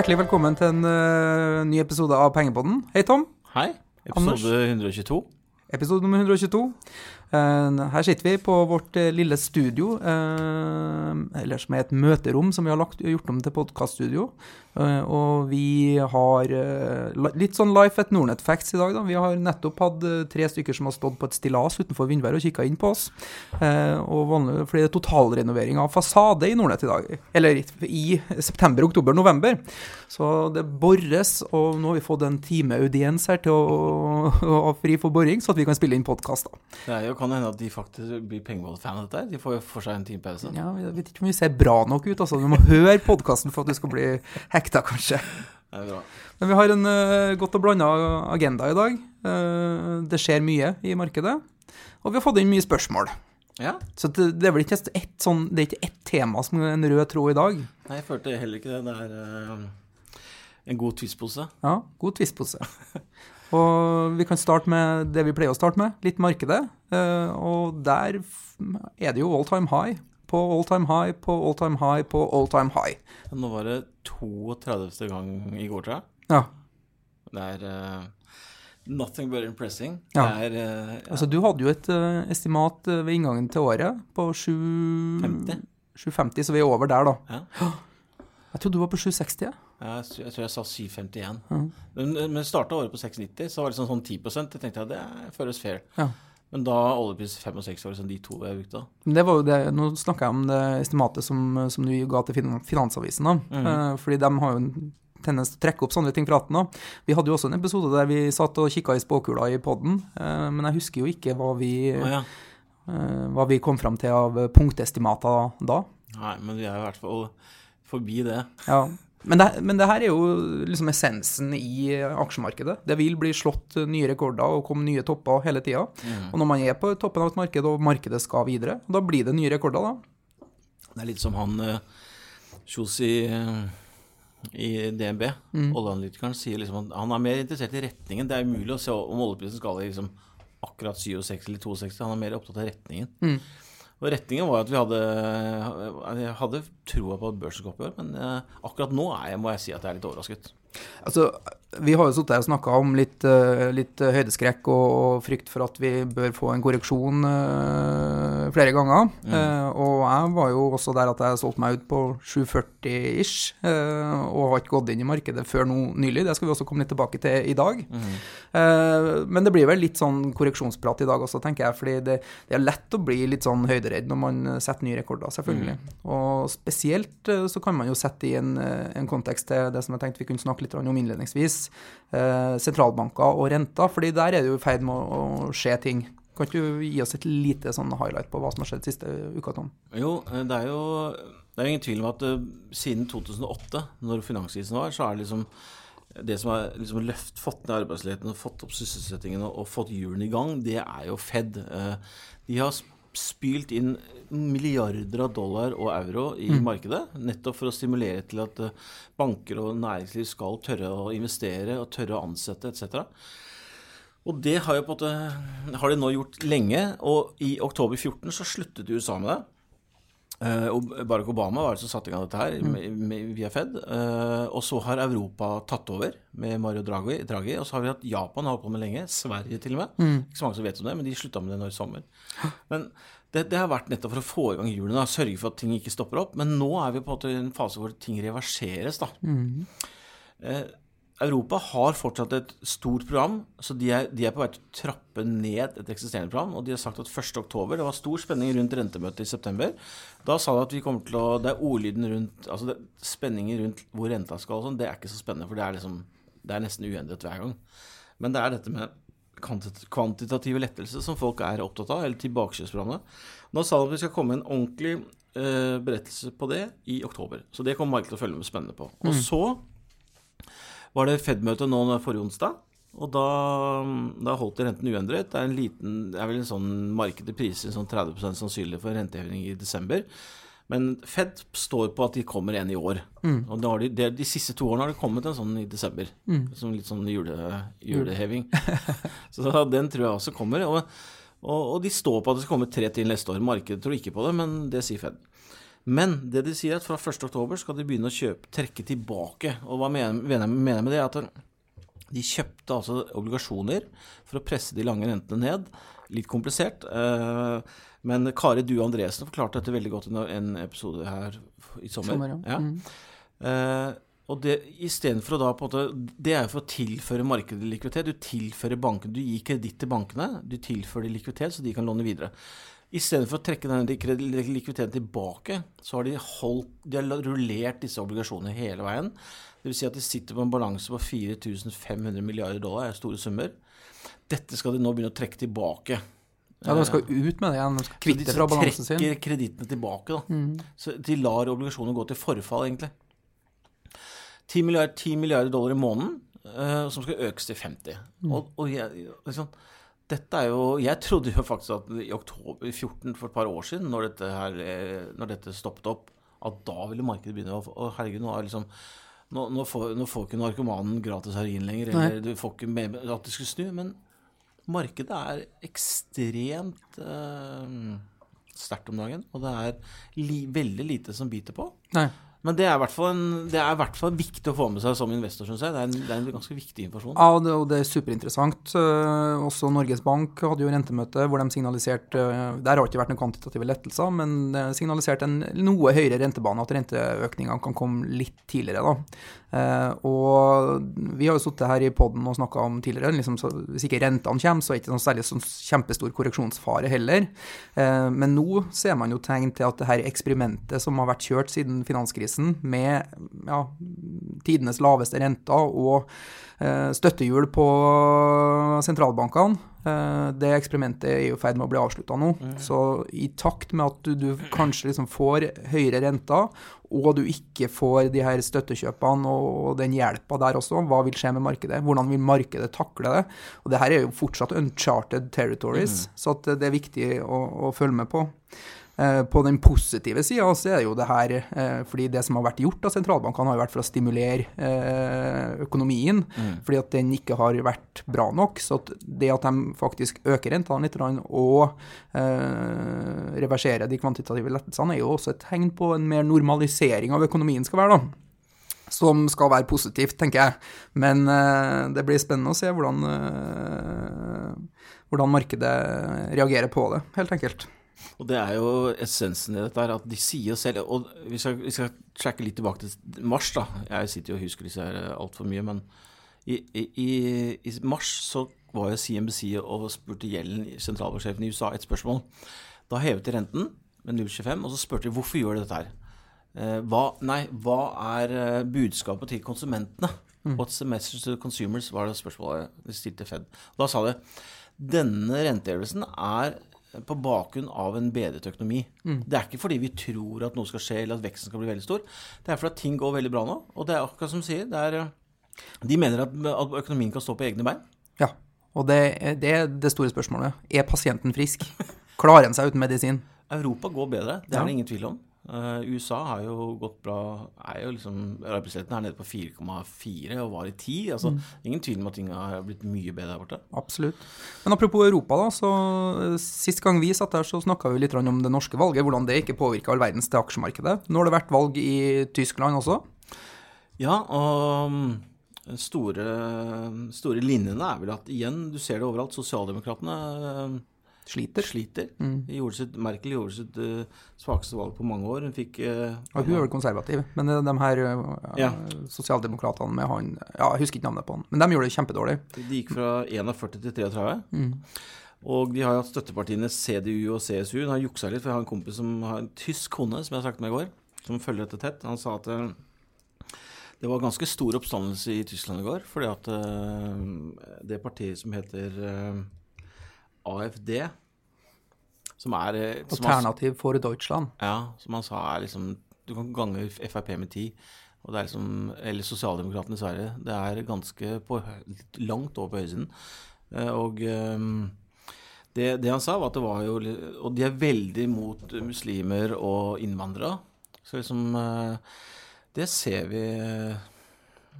Hjertelig velkommen til en uh, ny episode av Pengepodden. Hei, Tom. Hei. Episode 122. Episode nummer 122. Eh, her sitter vi på vårt eh, lille studio, eh, eller som er et møterom som vi har lagt, gjort om til podkaststudio. Og vi har litt sånn Life at Nordnet Facts i dag. da. Vi har nettopp hatt tre stykker som har stått på et stillas utenfor Vindvær og kikka inn på oss. Og vanlig, fordi det er totalrenovering av fasade i Nordnett i dag. Eller i, september, oktober, november. Så det bores, og nå har vi fått en time audiens her til å, å fri for boring, så at vi kan spille inn podkast. Det er jo, kan hende at de faktisk blir pengeball-fan av dette. her. De får jo for seg en time pause. Ja, jeg vet ikke om vi ser bra nok ut, altså. Du må høre podkasten for at du skal bli hekta, kanskje. Det er bra. Men vi har en uh, godt og blanda agenda i dag. Uh, det skjer mye i markedet. Og vi har fått inn mye spørsmål. Ja. Så det, det er vel ikke ett sånn, det er ikke ett tema som er en rød tråd i dag. Nei, jeg følte heller ikke det. Det er uh, en god twistpose. Ja, god tvistpose. Og vi kan starte med det vi pleier å starte med, litt markedet. Eh, og der er det jo all time high på all time high på all time high på all time high. Nå var det 32. gang i går, tror jeg. Ja. Det er uh, nothing but impressing. Ja. Er uh, ja. Altså, du hadde jo et uh, estimat ved inngangen til året på 7... 50. 750, så vi er over der, da. Ja. Jeg trodde du var på 760. jeg. Jeg, jeg tror jeg sa 751. Mm. Men, men starta året på 690, så var det sånn, sånn 10% Jeg tenkte at det føles fair. Ja. Men da oljepris 65 var liksom de to jeg brukte. Det var jo det, Nå snakka jeg om det estimatet som, som du ga til Finansavisen. da. mm. Eh, fordi de har jo en tendens til å trekke opp sånne ting fra hatten. da. Vi hadde jo også en episode der vi satt og kikka i spåkula i poden, men jeg husker jo ikke hva vi, Å ja. eh, hva vi kom fram til av punktestimater da. Nei, men vi er i hvert fall forbi det. Ja. Men det, men det her er jo liksom essensen i aksjemarkedet. Det vil bli slått nye rekorder og komme nye topper hele tida. Mm. Og når man er på toppen av et marked, og markedet skal videre, da blir det nye rekorder, da. Det er litt som han uh, Sjosi eh, i DNB, Mm. oljeanalytikeren, sier liksom at han er mer interessert i retningen. Det er umulig å se om oljeprisen skal i liksom akkurat 67 eller 62. Han er mer opptatt av retningen. Mm. Og retningen var at vi hadde Jeg hadde troa på at børsen skulle opp i år, men eh, akkurat nå jeg, må jeg si at jeg er litt overrasket. Altså, vi har jo sittet og snakka om litt, eh, litt høydeskrekk og, frykt for at vi bør få en korreksjon eh, flere ganger. Eh, og jeg var jo også der at jeg solgte meg ut på 740-ish, uh, og har ikke gått inn i markedet før nå nylig. Det skal vi også komme litt tilbake til i dag. Eh, men det blir vel litt sånn korreksjonsprat i dag også, tenker jeg. fordi det, det er lett å bli litt sånn høyderedd når man setter nye rekorder, selvfølgelig. Og spesielt så kan man jo sette i en, en kontekst til det som jeg tenkte vi kunne snakke litt om innledningsvis. eh, sentralbanker og renter, fordi der er det jo i ferd med å, skje ting. Kan ikke du gi oss et lite sånn highlight på hva som har skjedd siste uka, Tom? Jo, eh, det er jo, det er ingen tvil om at eh, siden 2008, når finanskrisen var, så er det liksom det som har liksom løft, fått ned arbeidsledigheten og fått opp sysselsettingen og, og fått hjulene i gang, det er jo Fed. De har spylt inn milliarder av dollar og euro i markedet, nettopp for å stimulere til at eh, banker og næringsliv skal tørre å investere og tørre å ansette etc. Og det har jo på en måte har de nå gjort lenge, og i oktober 14 så sluttet USA med det. Eh, og Barack Obama var det som satte i gang dette her med, med, via Fed. Eh, og så har Europa tatt over med Mario Draghi. Draghi og så har vi hatt Japan holdt på med lenge. Sverige til og med. Ikke så mange som vet om det, men de slutta med det nå i sommer. Men det, det har vært nettopp for å få i gang hjulene, sørge for at ting ikke stopper opp. Men nå er vi på en måte i en fase hvor ting reverseres. da. Eh, Europa har fortsatt et stort program, så de er, de er på vei til å trappe ned et eksisterende program. Og de har sagt at 1. oktober, Det var stor spenning rundt rentemøtet i september. Da sa de at vi kommer til å Det er ordlyden rundt Altså det, spenningen rundt hvor renta skal og sånn, det er ikke så spennende, for det er liksom Det er nesten uendret hver gang. Men det er dette med kvantitative lettelse som folk er opptatt av, eller tilbakekjøpsprogrammet. Nå sa de at vi skal komme en ordentlig uh, berettelse på det i oktober. Så det kommer Mike til å følge med spennende på. Og så var det Fed-møte nå forrige onsdag. Og da, da holdt de renten uendret. Det er, en liten, det er vel en sånn markedet priser sånn 30% sannsynlig for renteheving i desember. Men Fed står på at de kommer en i år. Og da har de, det, de siste to årene har det kommet en sånn i desember. Som litt sånn jule, juleheving. Så den tror jeg også kommer. Og, og, og de står på at det skal komme tre til neste år. Markedet tror ikke på det, men det sier Fed. Men det de sier, er at fra 1.10 skal de begynne å kjøpe, trekke tilbake. Og hva mener jeg med det? At de kjøpte altså obligasjoner for å presse de lange rentene ned. Litt komplisert. Eh, men Kari Due Andresen forklarte dette veldig godt i en episode her i sommer. sommer ja. Ja. Mm. Eh, og det istedenfor å da på en måte Det er jo for å tilføre markedet likviditet. Du tilfører bankene, du gir kreditt til bankene. Du tilfører de likviditet, så de kan låne videre. Istedenfor å trekke denne likviditeten tilbake, så har de, holdt, de har rullert disse obligasjonene hele veien. Dvs. Si at de sitter på en balanse på 4500 milliarder dollar, er store summer. Dette skal de nå begynne å trekke tilbake. Ja, De skal ut med det igjen, de skal kvitte fra balansen sin. De trekker kredittene tilbake. da. Mm. Så De lar obligasjonene gå til forfall, egentlig. 10 milliarder, 10 milliarder dollar i måneden, uh, som skal økes til 50. Mm. Og, og jeg, liksom, dette er jo Jeg trodde jo faktisk at i oktober 14, for et par år siden, når dette, her, eh, når dette stoppet opp, at da ville markedet begynne å Å herregud, nå er liksom nå, nå, får, nå får ikke narkomanen gratis heroin lenger, eller Nei. du får ikke med at det skulle snu. Men markedet er ekstremt uh, sterkt om dagen, og det er li, veldig lite som biter på. Nei. Men det er, en, det er i hvert fall viktig å få med seg som investor, syns jeg. Det er, en, det er, en, ganske viktig informasjon. Ja, og det, og det er superinteressant. Uh, også Norges Bank hadde jo rentemøte hvor de signaliserte uh, Der har ikke vært noen kvantitative lettelser, men det signaliserte en noe høyere rentebane, at renteøkningene kan komme litt tidligere. da. Og vi har jo sittet her i poden og snakka om tidligere, liksom, hvis ikke rentene kommer, så er det ikke noen særlig sånn kjempestor korreksjonsfare heller. men nå ser man jo tegn til at det her eksperimentet som har vært kjørt siden finanskrisen, finanskrisen med ja, tidenes laveste renter og eh, støttehjul på sentralbankene. Eh, det eksperimentet er i ferd med å bli avslutta nå. Mm. Så i takt med at du, du kanskje liksom får høyere renter, og du ikke får de her støttekjøpene og den hjelpa der også, hva vil skje med markedet? Hvordan vil markedet takle det? Og det her er jo fortsatt uncharted territories, mm. så det er viktig å, å følge med på. Eh, på den positive sida så er det jo det her eh, fordi det som har vært gjort av sentralbankene, har jo vært for å stimulere eh, økonomien. Mm. Fordi at den ikke har vært bra nok. Så det at de faktisk øker rentene litt og reverserer de kvantitative lettelsene, er jo også et tegn på en mer normalisering av økonomien skal være, da. Som skal være positivt, tenker jeg. Men det blir spennende å se hvordan, hvordan markedet reagerer på det, helt enkelt. Og det er jo essensen i dette, at de sier selv Og vi skal, vi skal tracke litt tilbake til mars, da. Jeg sitter jo og husker disse her altfor mye, men i, i, i, mars så var jo CNBC og spurte gjelden sentralbanksjefen i USA et spørsmål. Da hevet de renten med 0,25, og så spurte de hvorfor gjør de dette her. Eh, hva, nei, hva er eh, budskapet til konsumentene? Mm. What's the message to the consumers? var det spørsmålet de stilte Fed. Da sa de denne rentehevelsen er på bakgrunn av en bedret økonomi. Mm. Det er ikke fordi vi tror at noe skal skje eller at veksten skal bli veldig stor. Det er fordi at ting går veldig bra nå. Og det er akkurat som du sier, er, eh, de mener at, at, økonomien kan stå på egne bein. Ja, og det, det er det store spørsmålet. Er pasienten frisk? Klarer han seg uten medisin? Europa går bedre, det er det ingen tvil om. Uh, USA har jo gått bra er jo liksom, Arbeidsledigheten er nede på 4,4 og var i 10. altså mm. Ingen tvil om at ting har blitt mye bedre der borte. Absolutt. Men apropos Europa, da. så uh, Sist gang vi satt her, så snakka vi litt om det norske valget. Hvordan det ikke påvirker all verdens til aksjemarkedet. Nå har det vært valg i Tyskland også? Ja, og um, store, store linjene er vel at igjen, du ser det overalt, sosialdemokratene Sliter. Sliter. Mm. Gjorde sitt, Merkel gjorde sitt uh, svakeste valg på mange år. Hun fikk uh, ja, Hun er vel konservativ, men de her uh, ja. sosialdemokratene med han ja, Jeg husker ikke navnet på han, men de gjorde det kjempedårlig. De gikk fra 41 til 33. Mm. Og de har hatt støttepartiene CDU og CSU. De har juksa litt, for jeg har en kompis som har en tysk kone, som jeg har sagt med i går, som følger dette tett. Han sa at det var ganske stor oppstandelse i Tyskland i går, fordi at det partiet som heter AFD, som er eh, som Alternativ for Deutschland. Ja, som han sa er liksom Du kan gange Frp med ti. Og det er liksom, eller Sosialdemokratene i Sverige. Det er ganske på, langt over på høyresiden. Eh, og ehm, det, det, han sa, var at det var jo Og de er veldig mot muslimer og innvandrere. Så liksom eh, Det ser vi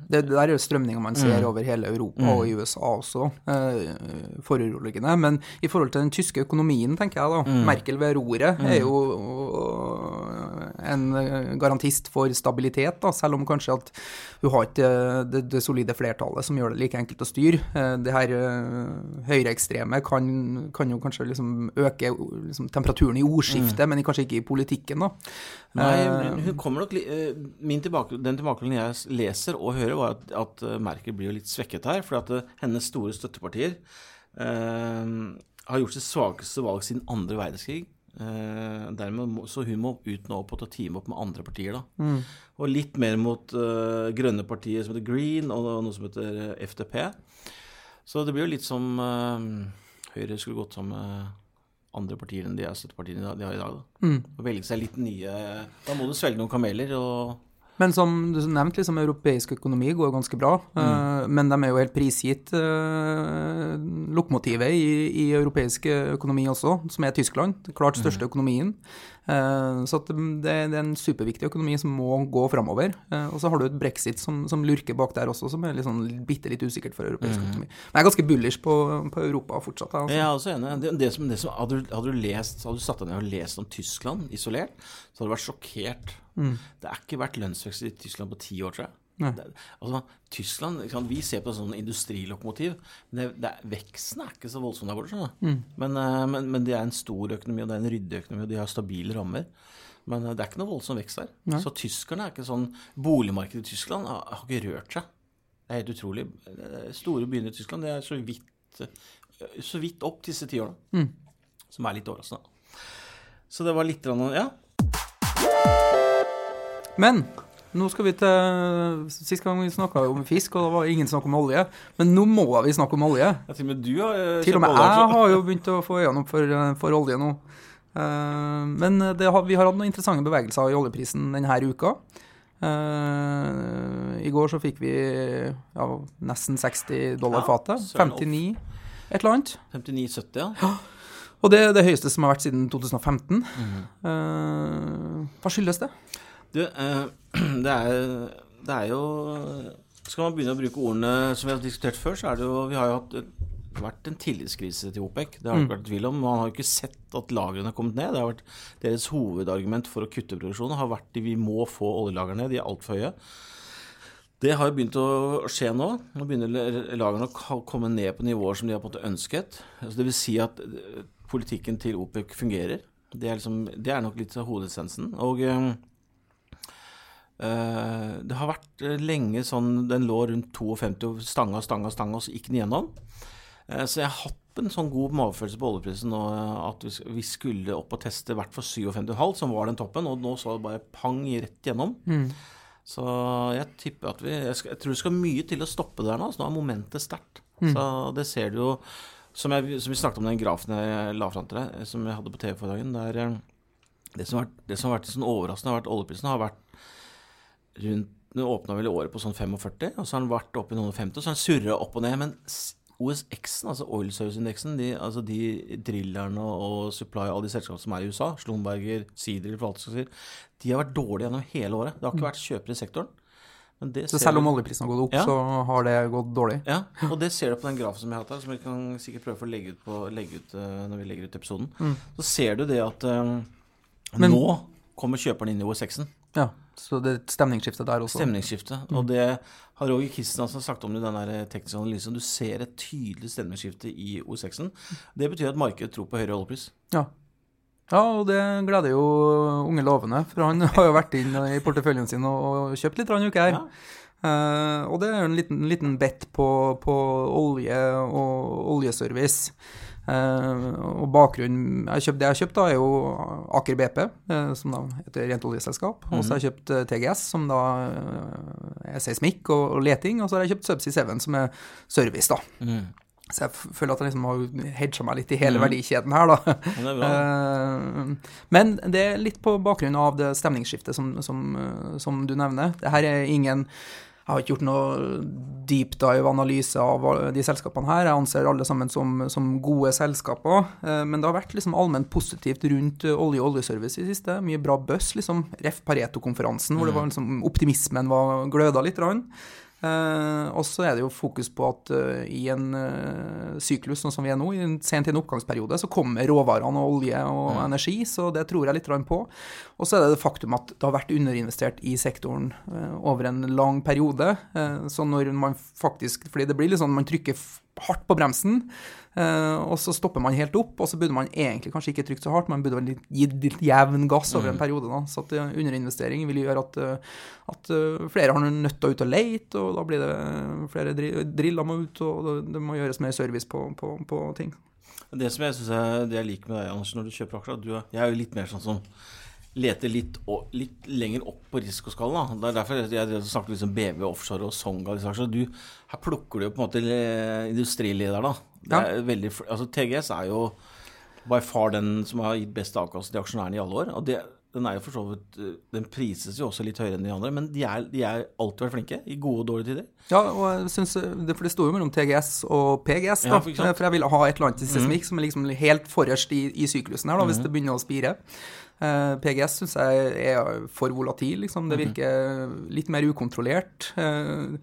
det, det, der er jo strømninger man ser mm. over hele Europa mm. og i USA også, eh, foruroligende. Men i forhold til den tyske økonomien, tenker jeg da, mm. Merkel ved roret er mm. jo en eh, garantist for stabilitet, da, selv om kanskje at hun har ikke det, det, solide flertallet som gjør det like enkelt å styre. Det her høyreekstreme kan, kan, jo kanskje liksom øke liksom, temperaturen i ordskiftet, mm. men kanskje ikke i politikken, da. Nei, hun kommer nok min tilbake, Den tilbakemeldingen jeg leser og hører, var at, at Merkel blir jo litt svekket her. For at hennes store støttepartier eh, har gjort sitt svakeste valg siden andre verdenskrig. Eh, dermed, så hun må ut nå på å teame opp med andre partier. da. Mm. Og litt mer mot uh, grønne partier som heter Green, og noe som heter FDP FTP. Så det blir jo litt som uh, Høyre skulle gått sammen med andre partier enn de støttepartiene de har i dag. Da. Mm. Og velge seg litt nye Da må du svelge noen kameler. og men som du nevnte, liksom, europeisk økonomi går ganske bra. Mm. Uh, men de er jo helt prisgitt uh, lokomotivet i, i, europeisk økonomi også, som er Tyskland. Klart største mm. økonomien. Uh, så det, det, er en superviktig økonomi som må gå framover. Og så har du et brexit som, som, lurker bak der også, som er litt sånn, bitte litt usikkert for europeisk mm. økonomi. Men jeg er ganske bullish på, på Europa fortsatt. Altså. Jeg er også enig. Det, det som, som, hadde, du, hadde, du lest, hadde du satt deg ned og lest om Tyskland isolert, så hadde du vært sjokkert Mm. Det har ikke vært lønnsvekst i Tyskland på ti år, tror jeg. Det, altså, Tyskland, Vi ser på det som industrilokomotiv, det, det, veksten er ikke så voldsom der borte. Mm. Men, uh, men, men, det er en stor økonomi, og det er en ryddig økonomi, og de har stabile rammer. Men uh, det er ikke noe voldsom vekst der. Nei. Så tyskerne er ikke sånn Boligmarkedet i Tyskland har, har, ikke rørt seg. Det er helt utrolig. Store byer i Tyskland det er så vidt, så vidt opp disse ti årene. Mm. Som er litt overraskende. Så det var litt Ja. Men nå skal vi til Sist gang vi snakka om fisk, og da var ingen snakk om olje. Men nå må vi snakke om olje. Ja, til og med du har eh, Til og med jeg har jo begynt å få øynene opp for, eh, for, olje nå. Uh, men har, vi har hatt noen interessante bevegelser i oljeprisen denne uka. Uh, I går så fikk vi ja, nesten 60 dollar ja, fatet. 59 et eller annet. 59,70, ja. Og det er det høyeste som har vært siden 2015. Mm. Uh, hva skyldes det? Du, eh, det, er, det er jo Skal man begynne å bruke ordene som vi har diskutert før, så er det jo Vi har jo hatt vært en tillitskrise til OPEC. Det har det ikke mm. vært tvil om. Man har jo ikke sett at lagrene har kommet ned. Det har vært Deres hovedargument for å kutte produksjonen har vært at vi må få oljelagrene ned. De er altfor høye. Det har jo begynt å skje nå. Nå begynner lagrene å komme ned på nivåer som de har på en måte ønsket. Altså det vil si at eh, politikken til OPEC fungerer. Det er, liksom, det er nok litt av hovedessensen. Og Eh, det har vært eh, lenge sånn Den lå rundt 52, stanga, stanga, stanga, og så gikk den igjennom. Eh, så jeg har hatt en sånn god magefølelse på oljeprisen nå at vi skulle opp og teste hvert for 57,5, som var den toppen, og nå så det bare pang rett gjennom. Mm. Så jeg tipper at vi jeg, skal, jeg, tror det skal mye til å stoppe det der nå. Så nå er momentet sterkt. Mm. Så det ser du jo som, jeg, som, vi snakket om den grafen jeg la fram til deg, som jeg hadde på TV forrige dagen. Der, det som har vært, det som har vært sånn overraskende, har vært oljeprisen har vært rundt Nå åpna vel året på sånn 45, og så har den vært oppe i noen og 50, og så har den surra opp og ned. Men OSX-en, altså Oil Service-indeksen, de, altså de drillerne og Supply, alle de selskapene som er i USA, Slumberger, Seadrill, for alt skal si, de har vært dårlige gjennom hele året. Det har ikke vært kjøpere i sektoren. så selv om oljeprisen har gått opp, ja. så har det gått dårlig? Ja, og det ser du på den grafen som jeg har hatt her, som vi kan sikkert prøve å legge ut, på, legge ut uh, når vi legger ut episoden. Mm. Så ser du det at um, Men, nå kommer kjøperne inn i OSX-en. Ja. Så det er et stemningsskifte der også. Stemningsskifte. Mm. Og det har Roger Kristiansen sagt om det i den tekniske analysen. Du ser et tydelig stemningsskifte i O6-en. Det betyr at markedet tror på høyere oljepris. Ja. ja, og det gleder jo unge lovende, for han har jo vært inn i porteføljen sin og, kjøpt litt uka her. Ja. Uh, og det er en liten, liten bet på, på olje og oljeservice. Uh, og bakgrunnen jeg kjøpt, Det jeg har kjøpt, da, er jo Aker BP, eh, som da heter rent oljeselskap. Mm. Og så har jeg kjøpt uh, TGS, som da er seismikk og, og, leting. Og så har jeg kjøpt Subsea 7, som er service, da. Mm. Så jeg føler at jeg liksom har hedga meg litt i hele mm. verdikjeden her, da. Det men det er litt på bakgrunn av det stemningsskiftet som, som, som du nevner. Det her er ingen jeg har ikke gjort noe deep dive-analyse av de selskapene her. Jeg anser alle sammen som, som gode selskaper. Eh, men det har vært liksom allment positivt rundt olje og oljeservice i det siste. Mye bra buzz. liksom, Ref Pareto-konferansen, hvor det var liksom, optimismen var gløda litt. Eh, og så er det jo fokus på at uh, i en uh, syklus sånn som vi er nå, i en sent i en oppgangsperiode, så kommer råvarene og olje og energi, så det tror jeg litt på. Og så er det det faktum at det har vært underinvestert i sektoren eh, over en lang periode. Eh, så når man faktisk Fordi det blir litt sånn man trykker hardt på bremsen, eh, og så stopper man helt opp, og så burde man egentlig kanskje ikke trykt så hardt, man burde gitt litt jevn gass over en periode. da, Så at underinvestering vil gjøre at, at flere har nødt til å ut og leite, og da blir det flere driller må ut, og det, må gjøres mer service på, på, på ting. Det som jeg synes er, det jeg liker med deg, Anders, når du kjøper aksjer, er, jeg er jo litt mer sånn som leter litt, litt lenger opp på risikoskalaen. da. Det er derfor jeg, snakker liksom BV offshore og Songa. Aksjene. Du, her plukker du jo på en måte le- industrileder, da. Det Ja. veldig, altså TGS er jo by far den som har gitt best avkastning til aksjonærene i alle år. og det den er jo for så vidt, eh, den prises jo også litt høyere enn de andre, men de er, de er alltid vært flinke, i gode og dårlige tider. Ja, og jeg synes, det, for det sto jo mellom TGS og PGS, da. Ja, for for jeg ville ha et eller annet seismikk som er liksom helt forrest i, i syklusen her, da, hvis det begynner å spire. Eh, PGS syns jeg er for volatil, liksom. Det virker litt mer ukontrollert. Eh,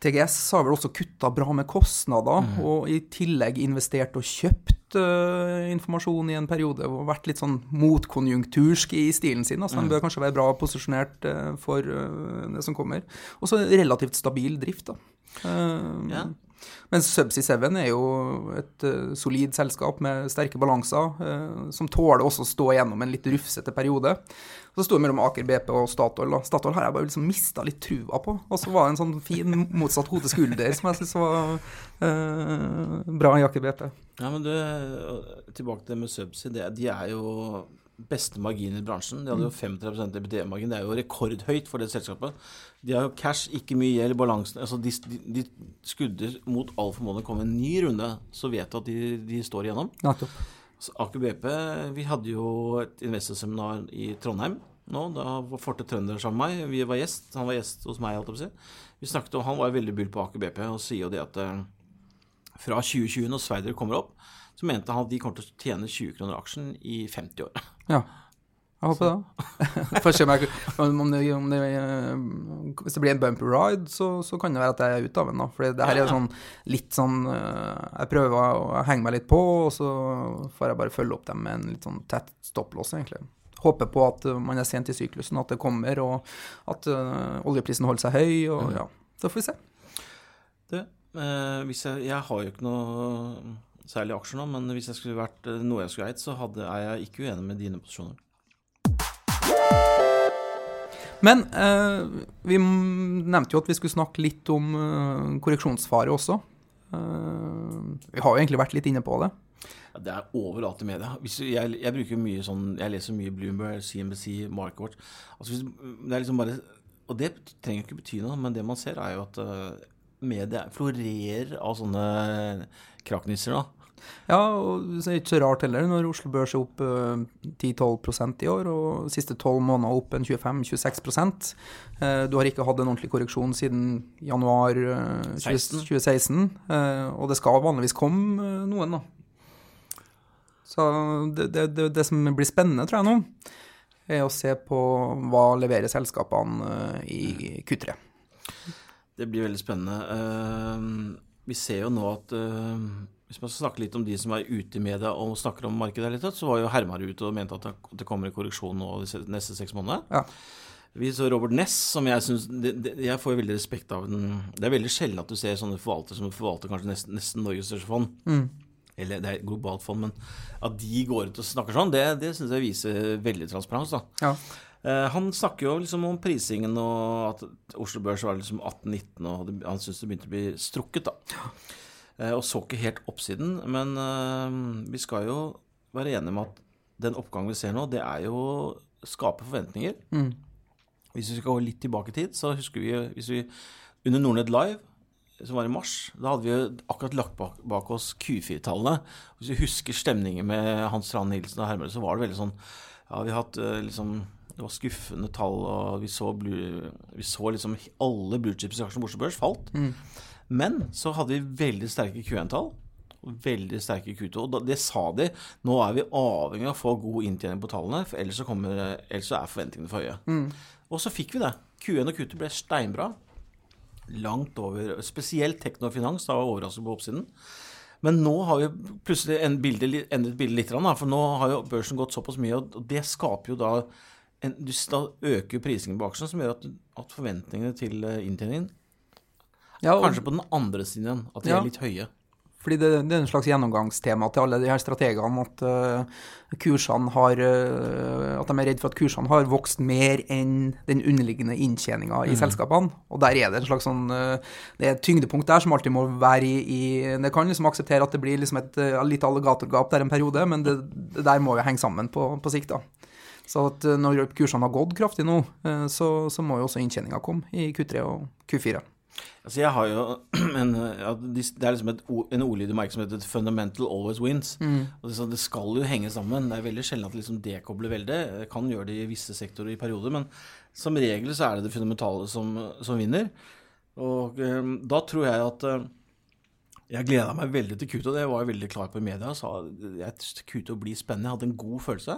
TGS har vel også kutta bra med kostnader, og i tillegg investert og kjøpt uh, informasjon i en periode og vært litt sånn motkonjunktursk i stilen sin. Altså, Den bør kanskje være bra posisjonert uh, for uh, det som kommer. Og så relativt stabil drift, da. Ja. Men Subsea 7 er jo et uh, solid selskap med sterke balanser, uh, som tåler også å stå gjennom en litt rufsete periode. Så sto det mellom Aker BP og Statoil. Da. Statoil har jeg bare liksom mista litt trua på. Og så var det en sånn fin motsatt hode-skulder som jeg syns var eh, bra i Aker BP. Ja, men du, tilbake til det med Subsea. Det, de er jo beste margin i bransjen. De hadde jo 35% EBITDA-margin. Det er jo rekordhøyt for det selskapet. De har jo cash, ikke mye gjeld, balansen altså de, de, de skudder mot all formodning komme en ny runde, så vet du at de, de står igjennom. Nettopp. Så Aker BP Vi hadde jo et investorseminar i Trondheim nå. Da var Forte Trønder sammen med meg. Vi var gjest. Han var gjest hos meg. Alt jeg. Vi snakket om, Han var veldig bull på Aker BP og sier jo det at eh, fra 2020, når Sverdrup kommer opp, så mente han at de kommer til å tjene 20 kroner aksjen i 50 år. Ja. Jeg håper det. Får se om om det, om det, eh, hvis det blir en bumper ride, så, så kan det være at jeg er ute av den. da. Fordi det her er sånn litt sånn eh, Jeg prøver å henge meg litt på, og så får jeg bare følge opp dem med en litt sånn tett stopplås, egentlig. Håper på at eh, man er sent i syklusen, at det kommer, og at oljeprisen holder seg høy. Mm. og ja, Så får vi se. Det, eh, jeg, jeg har jo ikke noe særlig aksjer nå, men hvis jeg skulle vært noe jeg skulle eid, så hadde, er jeg ikke uenig med dine posisjoner. Men eh, vi nevnte jo at vi skulle snakke litt om eh, korreksjonsfare også. Eh, vi har jo egentlig vært litt inne på det. Ja, det er overalt i media. Hvis jeg, jeg bruker mye sånn Jeg leser mye Bloomberg, CNBC, Markwatch. Altså, hvis, det er liksom bare Og det trenger ikke bety noe, men det man ser, er jo at uh, media florerer av sånne krakknisser, da. Ja, og det er ikke så rart heller når Oslo Børs er opp eh, 10-12 i år, og de siste tolv måneder opp en 25-26 eh, Du har ikke hatt en ordentlig korreksjon siden januar 2016, 2016, eh, og det skal vanligvis komme eh, noen, da. Så det, det, det, som blir spennende, tror jeg nå, er å se på hva leverer selskapene eh, i Q3. Det blir veldig spennende. Eh, vi ser jo nå at eh, hvis man skal snakke litt om de som er ute i media og snakker om markedet, litt, så var jo Hermar ute og mente at det- kommer en korreksjon nå de neste seks månedene. Ja. Vi så Robert Ness, som jeg syns Jeg får veldig respekt av den Det er veldig sjelden at du ser sånne forvaltere som forvalter kanskje nesten, nesten Norges største fond. Eller det er et globalt fond, men at de går ut og snakker sånn, det, det syns jeg viser veldig transparens. da. Ja. Eh, han snakker jo liksom om prisingen og at Oslo Børs var liksom 18-19, og han syntes det begynte å bli strukket, da. Eh, og så ikke helt oppsiden. Men eh, vi skal jo være enige med at den oppgangen vi ser nå, det er jo å skape forventninger. Hvis vi skal gå litt tilbake i tid, så husker vi hvis vi under Nordnett Live, som var i mars, da hadde vi jo akkurat lagt bak, bak oss Q4-tallene. Hvis vi husker stemningen med Hans Strand Nilsen og Hermøy, så var det veldig sånn Ja, vi har hatt eh, liksom Det var skuffende tall, og vi så, blue, vi så liksom alle blue chips i aksjen på Oslo Børs falt. Men så hadde vi veldig sterke Q1-tall. Og veldig sterke Q2. Og det sa de. Nå er vi avhengig av å få god inntjening på tallene, for ellers så, kommer, ellers så er forventningene for høye. Og så fikk vi det. Q1 og Q2 ble steinbra. langt over Spesielt teknofinans da var overrasket på oppsiden. Men nå har vi plutselig en bilde, endret bildet litt, for nå har jo børsen gått såpass mye, og det skaper jo da en, Da øker prisingen på aksjen, som gjør at, at forventningene til eh, inntjeningen Ja, og, kanskje på den andre siden at de Ja. er litt høye. fordi det, det er en slags gjennomgangstema til alle de her strategene at uh, kursene har uh, At de er redd for at kursene har vokst mer enn den underliggende inntjeninga i selskapene. Og der er det en slags sånn uh, Det er et tyngdepunkt der som alltid må være i, i Det kan liksom akseptere at det blir liksom et uh, litt alligatorgap der en periode, men det, det der må jo henge sammen på, på sikt, da. Så at når kursene har gått kraftig nå, så, så må jo også inntjeninga komme i Q3 og Q4. Altså jeg har jo en, ja, Det er liksom et, en ordlyd i markedet som heter 'fundamental always wins'. Og det, det skal jo henge sammen. Det er veldig sjelden at det liksom dekobler veldig. Det kan gjøre det i visse sektorer i perioder, men som regel så er det det fundamentale som, som vinner. Og eh, da tror jeg at eh, jeg gleda meg veldig til Q2. Det var jeg veldig klar på i media. Sa at Kuto blir spennende. Jeg hadde en god følelse.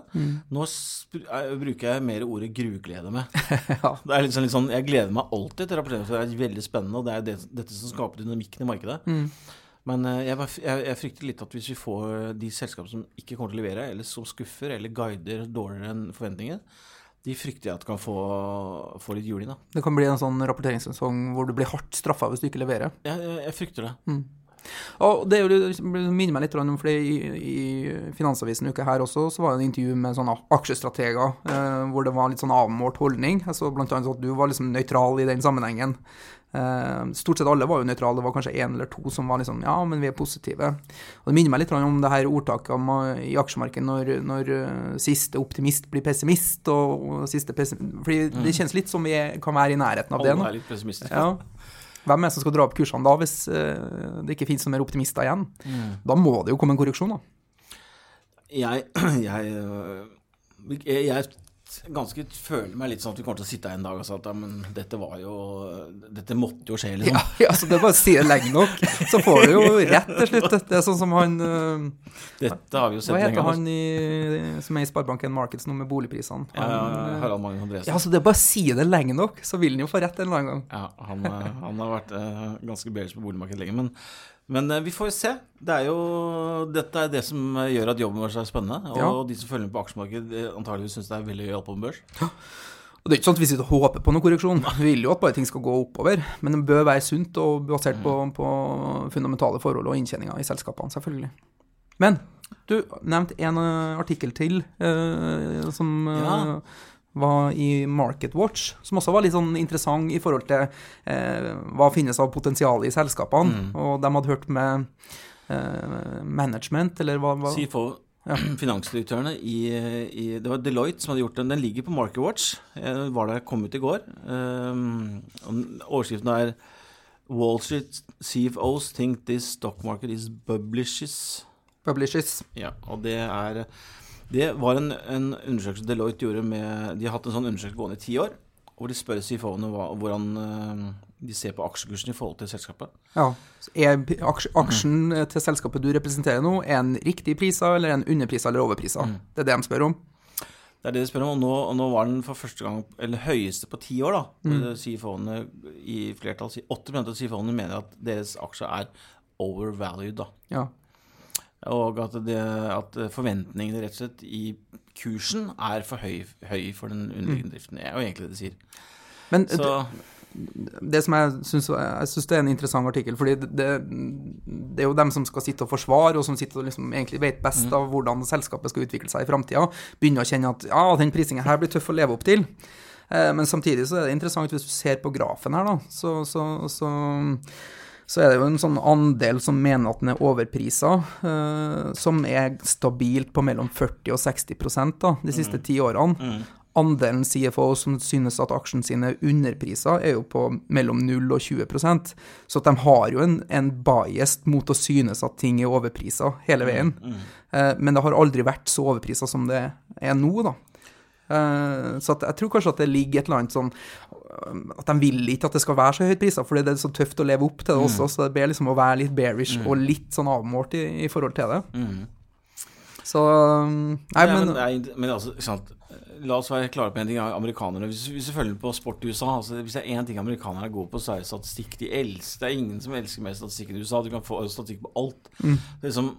Nå sp- eh, bruker jeg mer ordet gruglede meg. ja. Det er litt sånn, litt sånn, jeg gleder meg alltid til rapportering, for det er veldig spennende. Og det er det, dette som skaper dynamikken i markedet. Men eh, jeg, jeg, jeg frykter litt at hvis vi får de selskapene som ikke kommer til å levere, eller som skuffer, eller guider dårligere enn forventninger, de frykter jeg at kan få, få litt juling. Det kan bli en sånn rapporteringssesong hvor du blir hardt straffa hvis du ikke leverer. Jeg, jeg, jeg frykter det. Og det er minner meg litt om, for i, i Finansavisen uka her også, så var det en intervju med sånne aksjestrateger, eh, hvor det var litt sånn avmålt holdning. Altså blant annet at du var liksom nøytral i den sammenhengen. Eh, stort sett alle var jo nøytrale, det var kanskje én eller to som var liksom ja, men vi er positive. Og det minner meg litt om det her ordtaket om, eh, i aksjemarkedet når, når siste optimist blir pessimist, og, og siste pessimist Fordi det kjennes litt som vi kan være i nærheten av det Alle er litt pessimistiske. Ja. Hvem er det som skal dra opp kursene da, hvis eh, det ikke finnes noen mer optimister igjen? Mm. Da må det jo komme en korreksjon, da. Jeg, øh, jeg, jeg ganske føler meg litt sånn at vi kommer til å sitte her en dag og si at ja, men dette var jo Dette måtte jo skje, liksom. Ja, ja, så det er bare å si det lenge nok, så får du jo rett til slutt. Det er sånn som han eh, Dette har vi jo sett Hva heter han i, som er i Sparebanken Markets nå med boligprisene? Ja, Han, ja, eh, Harald Magne Andresen. ja, så det er bare å si det lenge nok, så vil han jo få rett en eller annen gang. Ja, han, eh, han har vært ganske bedre på boligmarkedet lenge. Men, men eh, vi får jo se. Det er jo, dette er det som eh, gjør at jobben vår er spennende. Og Ja. de som følger med på aksjemarkedet, eh, antageligvis syns det er veldig gøy å holde på med børs. Og det er ikke sånn at vi sitter og håper på noen korreksjon. Vi vil jo at bare ting skal gå oppover, men det bør være sunt og basert på, på fundamentale forhold og inntjeninger i selskapene, selvfølgelig. Men du nevnte en artikkel til eh, som Ja. Var i Market Watch, som også var litt sånn interessant i forhold til eh, hva finnes av potensial i selskapene. Og de hadde hørt med eh, management, eller hva, hva CFO, finansdirektørene i, i Det var Deloitte som hadde gjort den. Den ligger på Market Watch. Jeg var der, kom ut i går. Um, overskriften er Wall Street CFOs think this stock market is publishes. publishes. Ja, og det er Det var en, en undersøkelse Deloitte gjorde med De har hatt en sånn undersøkelse gående i ti år, hvor de spør CFO-ene hvordan eh, de ser på aksjekursen i forhold til selskapet. Ja. Er aksjen til selskapet du representerer nå, er en riktig prisa, eller en underprisa eller overpriser? Det er det de spør om. Det er det de spør om, og nå, og nå var den for første gang, eller høyeste på ti år, da. Mm. CFO-ene i flertall, sier- 80 av CFO-ene mener at deres aksje er overvalued, da. Ja. Og at, det, at forventningene rett og slett i kursen er for høy, høy for den underliggende driften. Det er jo egentlig det de sier. Men Så det som jeg syns, jeg syns det er en interessant artikkel, fordi det, det, det er jo dem som skal sitte og forsvare, og som sitter og liksom egentlig vet best av hvordan selskapet skal utvikle seg i framtida, begynner å kjenne at ja, den prisingen her blir tøff å leve opp til. Eh, Men samtidig så er det interessant hvis du ser på grafen her, da, så, så, så, så er det jo en sånn andel som mener at den er overprisa, uh, som er stabilt på mellom 40 og 60 da, de siste ti årene. Andelen CFO som synes at aksjen sin er underprisa, er jo på mellom 0 og 20% Så de har jo en, en bias mot å synes at ting er overprisa hele veien. Eh, Men det har aldri vært så overprisa som det er nå, da. Uh, Så jeg tror kanskje at det ligger et eller annet sånn At de vil ikke at det skal være så høyt priser, fordi det er så tøft å leve opp til det også. Så det ber liksom å være litt bearish og litt sånn avmålt i, i forhold til det. Så Nei, Ja, men, men, men altså, sant? La oss være klare på en ting. Amerikanerne, Hvis, hvis du følger på sport i USA altså, Hvis det er én ting amerikanerne er gode på, så er det statistikk. De elsker, det er ingen som elsker mer statistikk enn USA. Du kan få statistikk på alt. Mm. Det er liksom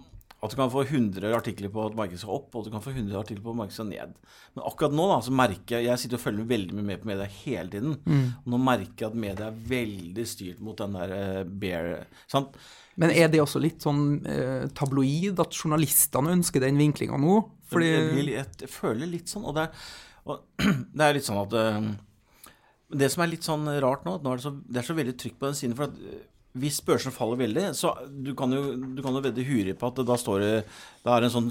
at du kan få 100 artikler på at markedet skal opp, og du kan få 100 artikler på at markedet skal ned. Men akkurat nå da, så merker jeg Jeg sitter og følger veldig mye med på media hele tiden. Mm. Og nå merker jeg at media er veldig styrt mot den der eh, bear sant? men er det også litt sånn eh, tabloid, at journalistene ønsker den vinklinga nå? Fordi jeg, jeg, jeg føler litt sånn, og det er, og, det er litt sånn at eh, Det som er litt sånn rart nå, at nå er det, så, det er så veldig trykk på den siden. For at eh, hvis børsen faller veldig, så du kan jo, du kan jo vedde huri på at da står det Da er det en sånn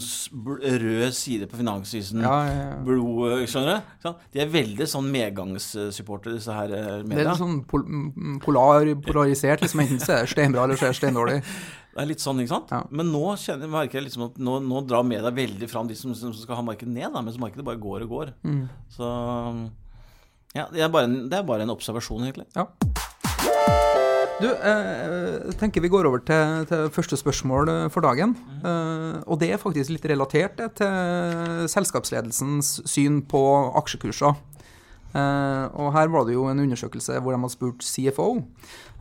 rød side på Finansvisen. ja, ja, ja. Blod, skjønner du? De er veldig sånn medgangssupporter, disse her media. Det er litt sånn pol polar, polarisert. liksom Enten så er det steinbra, eller så er det steindårlig. Det er litt sånn, ikke sant? Ja. Men nå kjenner, merker jeg liksom at nå, nå drar media veldig fram de som, som skal ha markedet ned, da, mens markedet bare går og går. Mm. Så ja, det er, bare en, det er bare en observasjon, egentlig. Ja. Du, eh, jeg tenker vi går over til, til første spørsmål eh, for dagen. Eh, og det er faktisk litt relatert til selskapsledelsens syn på aksjekurser. Uh, og her var det jo en undersøkelse hvor de hadde spurt CFO.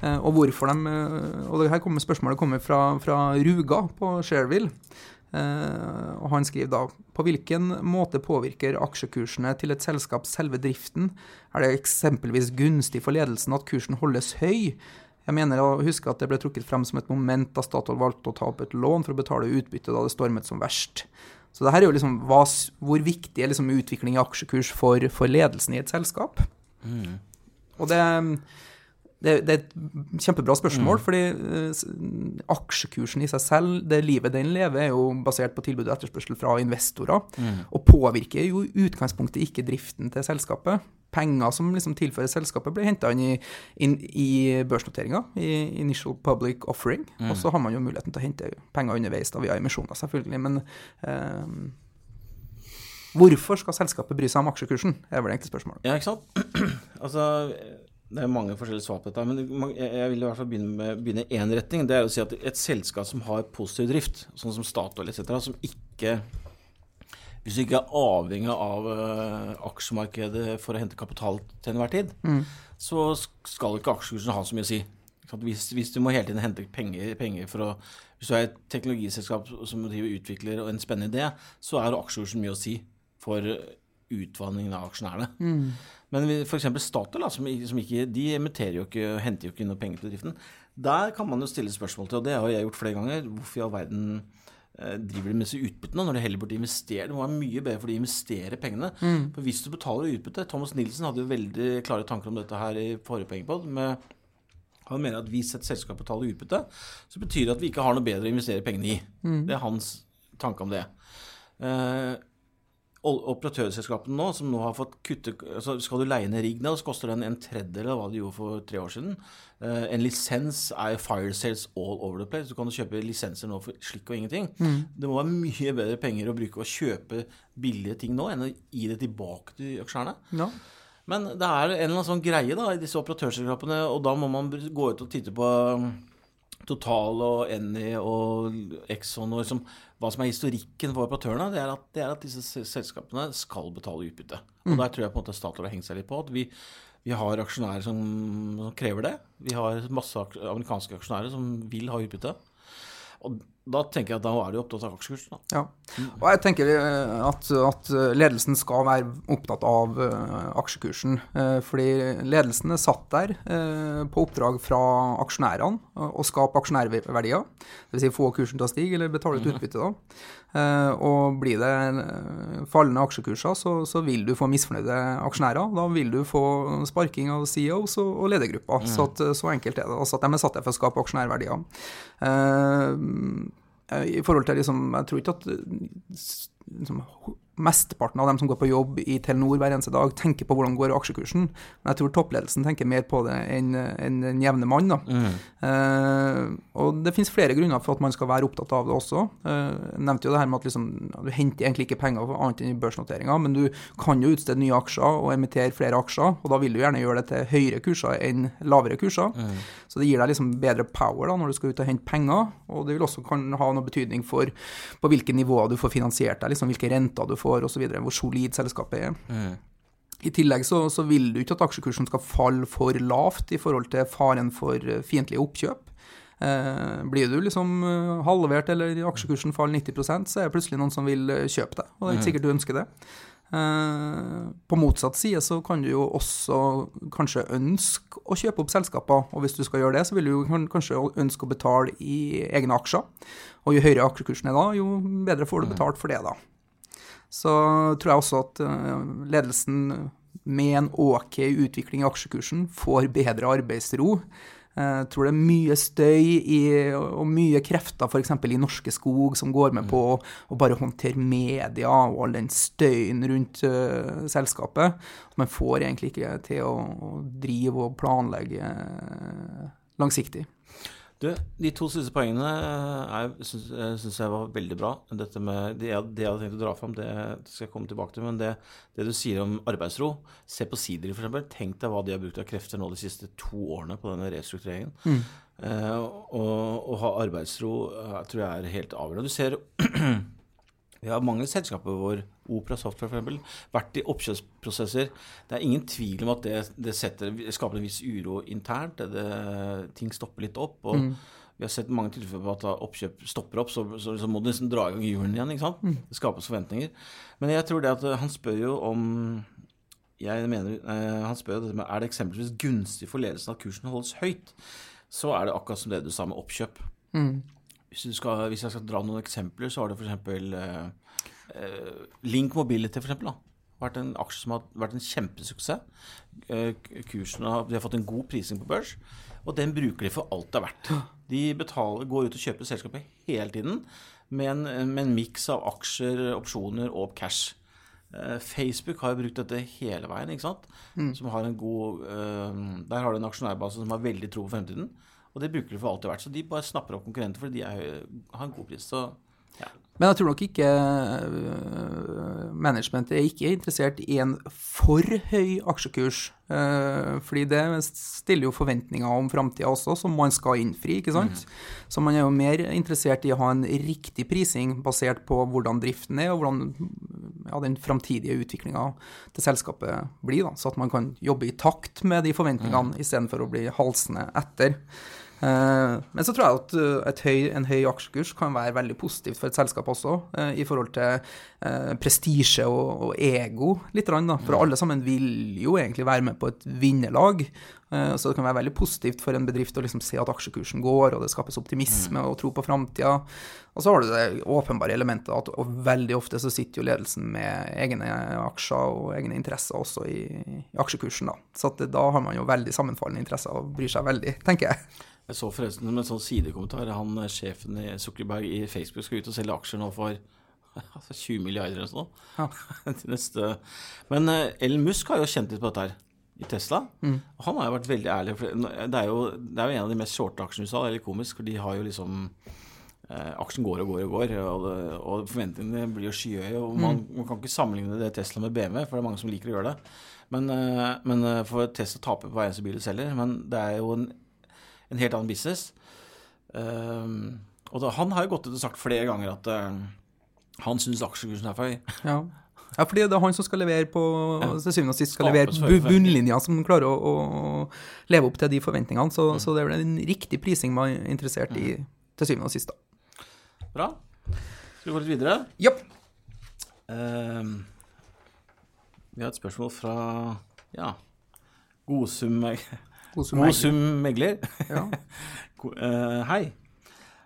Uh, og hvorfor de uh, Og det her kommer spørsmålet kommer fra, fra Ruga på Shareville. Og han skriver da på hvilken måte påvirker aksjekursene til et selskap selve driften? Er det eksempelvis gunstig for ledelsen at kursen holdes høy? Jeg mener å huske at det ble trukket frem som et moment da Statoil valgte å ta opp et lån for å betale utbytte da det stormet som verst. Så det her er jo liksom hva, hvor viktig er liksom utvikling i aksjekurs for, for ledelsen i et selskap? Og det, det, det er et kjempebra spørsmål, fordi uh, aksjekursen i seg selv, det livet den lever, er jo basert på tilbud og etterspørsel fra investorer, og påvirker jo i utgangspunktet ikke driften til selskapet. Penger som liksom tilfører selskapet, blir henta inn i, inn i børsnoteringa, i initial public offering. Og så har man jo muligheten til å hente penger underveis da via emisjoner, selvfølgelig. Men uh, hvorfor skal selskapet bry seg om aksjekursen, er vel egentlig spørsmålet. Ja, ikke sant? altså, det er mange forskjellige svar på dette, men jeg vil i hvert fall begynne i én retning. Det er å si at et selskap som har positiv drift, sånn som Statoil etc., som ikke Hvis du ikke er avhengig av eh, aksjemarkedet for å hente kapital til enhver tid, så skal ikke aksjekursen ha så mye å si. Hvis, hvis du må hele tiden hente penger, penger for å Hvis du er et teknologiselskap som driver utvikler og en spennende idé, så er aksjekursen mye å si for utvanningen av aksjonærene. Men f.eks. Statoil, som, som ikke, de emitterer jo ikke, og henter jo ikke noe penger til driften. Der kan man jo stille spørsmål til, og det har jeg gjort flere ganger. Hvorfor i all verden eh, driver de med disse utbyttene når de heller burde investere? Det må være mye bedre for de å investere pengene. For hvis du betaler utbytte Thomas Nilsen hadde jo veldig klare tanker om dette her i forrige pengepod. med han mener at hvis et selskap betaler utbytte, så betyr det at vi ikke har noe bedre å investere pengene i. Det er hans tanke om det. Ol- Operatørselskapene nå, som nå har fått kutte altså Skal du leie ned rigg nå, så koster den en tredjedel av hva du gjorde for tre år siden. Uh, en lisens er fire sales all over the place. Du kan kjøpe lisenser nå for slikk og ingenting. Det må være mye bedre penger å bruke å kjøpe billige ting nå enn å gi det tilbake til aksjerne. Ja. Men det er en eller annen sånn greie da i disse operatørselskapene, og da må man gå ut og titte på Total og Eny og Exxon og liksom, hva som er historikken for operatørene. Det er at, det er at disse selskapene skal betale utbytte. Og der tror jeg på en måte Statoil har hengt seg litt på. at vi, vi har aksjonærer som, som krever det. Vi har masse amerikanske aksjonærer som vil ha utbytte. Og da tenker jeg at da er de opptatt av aksjekursen. Ja. Og jeg tenker eh, at, at ledelsen skal være opptatt av eh, aksjekursen. eh, fordi ledelsen er satt der på oppdrag fra aksjonærene å skape aksjonærverdier. Dvs. Si få kursen til å stige eller betale ut utbytte. da. Og blir det fallende aksjekurser, så, så vil du få misfornøyde aksjonærer. Da vil du få sparking av CEOs og, og ledergrupper. Så, at, så enkelt er det. Altså at de er satt der for å skape aksjonærverdier. Eh, i forhold til liksom Jeg tror ikke at eh, liksom, mesteparten av dem som går på jobb i Telenor hver eneste dag, tenker på hvordan går aksjekursen. Men jeg tror toppledelsen tenker mer på det enn en den jevne mann. Mm. Eh, og det finnes flere grunner for at man skal være opptatt av det også. Eh, jeg nevnte jo det her med at liksom, du henter egentlig ikke penger annet enn i børsnoteringer, men du kan jo utstede nye aksjer og emittere flere aksjer, og da vil du gjerne gjøre det til høyere kurser enn lavere kurser. Mm. Så det gir deg liksom bedre power da, når du skal ut og hente penger, og det vil også kan ha noe betydning for på hvilke nivåer du får finansiert deg, liksom hvilke renter du får osv., hvor solid selskapet er. Mm. I tillegg så, så, vil du ikke at aksjekursen skal falle for lavt i forhold til faren for eh, fiendtlige oppkjøp. Eh, blir du liksom eh, halvert eller aksjekursen faller 90% så er det plutselig noen som vil eh, kjøpe det. Og det er ikke sikkert du ønsker det. Eh, på motsatt side så kan du jo også kanskje ønske å kjøpe opp selskaper. Og hvis du skal gjøre det, så vil du kanskje ønske å betale i egne aksjer. Og jo høyere aksjekursen er da, jo bedre får du betalt for det, da. Så tror jeg også at ledelsen med en OK utvikling i aksjekursen får bedre arbeidsro. Jeg tror det er mye støy i, og mye krefter f.eks. i Norske Skog som går med på å bare håndtere media og all den støyen rundt uh, selskapet. Man får egentlig ikke til å, å drive og planlegge langsiktig. Du, de to siste poengene syns jeg var veldig bra. Dette med, det, jeg, det jeg hadde tenkt å dra fram, det skal jeg komme tilbake til. Men det, det du sier om arbeidsro Se på Sidri, f.eks. Tenk deg hva de har brukt av krefter nå de siste to årene på denne restruktureringen. Mm. Eh, Å ha arbeidsro jeg eh, tror jeg er helt avgjørende. Du ser Vi har mange selskaper hvor Opera Software eksempel, vært i oppkjøpsprosesser. Det er ingen tvil om at det, det setter, skaper en viss uro internt. Det, ting stopper litt opp. og mm. Vi har sett mange tilfeller på at da oppkjøp stopper opp, så, så, så må du nesten dra i gang hjulene igjen. ikke sant? Mm. Det skapes forventninger. Men jeg tror det at han spør jo om jeg mener, eh, Han spør jo er det eksempelvis gunstig for ledelsen at kursen holdes høyt. Så er det akkurat som det du sa med oppkjøp. Mm. Hvis, skal, hvis, jeg skal dra noen eksempler, så har det f.eks. Eh, eh, Link Mobility for eksempel, da. Vært en aksje som har vært en kjempesuksess. Eh, kursen har, de har fått en god prising på børs, og den bruker de for alt det er verdt. De betaler, går ut og kjøper selskapet hele tiden med en, med en miks av aksjer, opsjoner og cash. Eh, Facebook har jo brukt dette hele veien. ikke sant? Mm. Som har en god, uh, Der har du en aksjonærbase som har veldig tro på fremtiden. Og det bruker de for alt det er verdt. Så de bare snapper opp konkurrenter fordi de er, har en god pris. Så ja. Men jeg tror nok ikke øh, managementet er ikke interessert i en for høy aksjekurs. Øh, fordi det stiller jo forventninger om framtida også, som man skal innfri. ikke sant? Mm. Så man er jo mer interessert i å ha en riktig prising basert på hvordan driften er, og hvordan ja, den framtidige utviklinga til selskapet blir. da, Så at man kan jobbe i takt med de forventningene mm. istedenfor å bli halsende etter. Eh, men så tror jeg at eh, høy, en høy aksjekurs kan være veldig positivt for et selskap også, eh, i forhold til prestisje og, og, ego, litt. Da. For alle sammen vil jo egentlig være med på et vinnerlag. Så det kan være veldig positivt for en bedrift å liksom se at aksjekursen går, og det skapes optimisme mm. og tro på framtida. Og så har du det åpenbare elementet at veldig ofte så sitter jo ledelsen med egne aksjer og egne interesser også i, i aksjekursen, da. Så da har man jo veldig sammenfallende interesser og bryr seg veldig, tenker jeg. Jeg så forresten med en sånn sidekommentar han eh, sjefen i Zuckerberg i Facebook skal ut og selge aksjer nå for 20 milliarder eller sånn. Ja. til neste. Men uh, Ellen Musk har jo kjent litt på dette her i Tesla. Mm. Han har jo vært veldig ærlig. Det, er jo, det er jo en av de mest shorte aksjene i USA, eller komisk, for de har jo liksom eh, Aksjen går og går og går, og, det, og forventningene blir jo skyhøye. og man, mm. man, kan ikke sammenligne det Tesla med BMW, for det er mange som liker å gjøre det. Men, eh, men for Tesla taper på hver eneste bil de selger. Men det er jo en en helt annen business. Um, og da, han har jo gått ut og sagt flere ganger at uh, han syns aksjekursen er for høy. Ja. ja, fordi det er han som skal levere på ja. til syvende og sist skal levere bunnlinja, som klarer å, å, leve opp til de forventningene. Så, mm. så, det er vel en riktig prising man er interessert i mm. til syvende og sist. da. Bra. Skal vi gå litt videre? Ja. Um, vi har et spørsmål fra ja, Godsum God sum megler. Ja. uh, hei.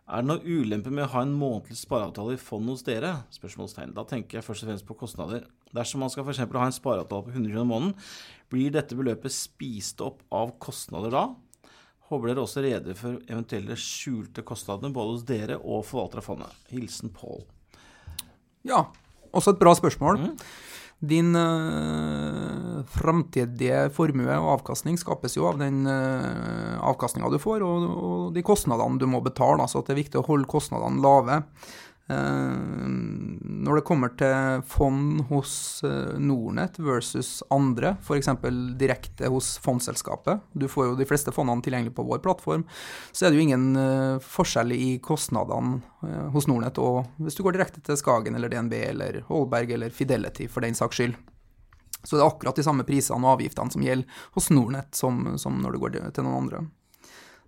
Er det noe ulempe med å ha en månedlig spareavtale i fond hos dere? Spørsmålstegn. Da tenker jeg først og fremst på kostnader. Dersom man skal f.eks. ha en spareavtale på 100 kroner i måneden, blir dette beløpet spist opp av kostnader da? Håper dere også rede for eventuelle skjulte kostnader både hos dere og forvalter av fondet. Hilsen Pål. Ja, Også et bra spørsmål. Mm. Din uh, framtidige formue og avkastning skapes jo av den uh, avkastninga du får, og, og, de kostnadene du må betale. Så det er viktig å holde kostnadene lave. Uh, når det kommer til fond hos uh, Nordnett versus andre, f.eks. direkte hos fondselskapet, du får jo de fleste fondene tilgjengelig på vår plattform, så er det jo ingen uh, forskjell i kostnadene hos Nornett og hvis du går direkte til Skagen eller DNB eller Holberg eller Fidelity for den saks skyld. Så det er akkurat de samme prisene og avgiftene som gjelder hos Nornett som, som når du går til noen andre.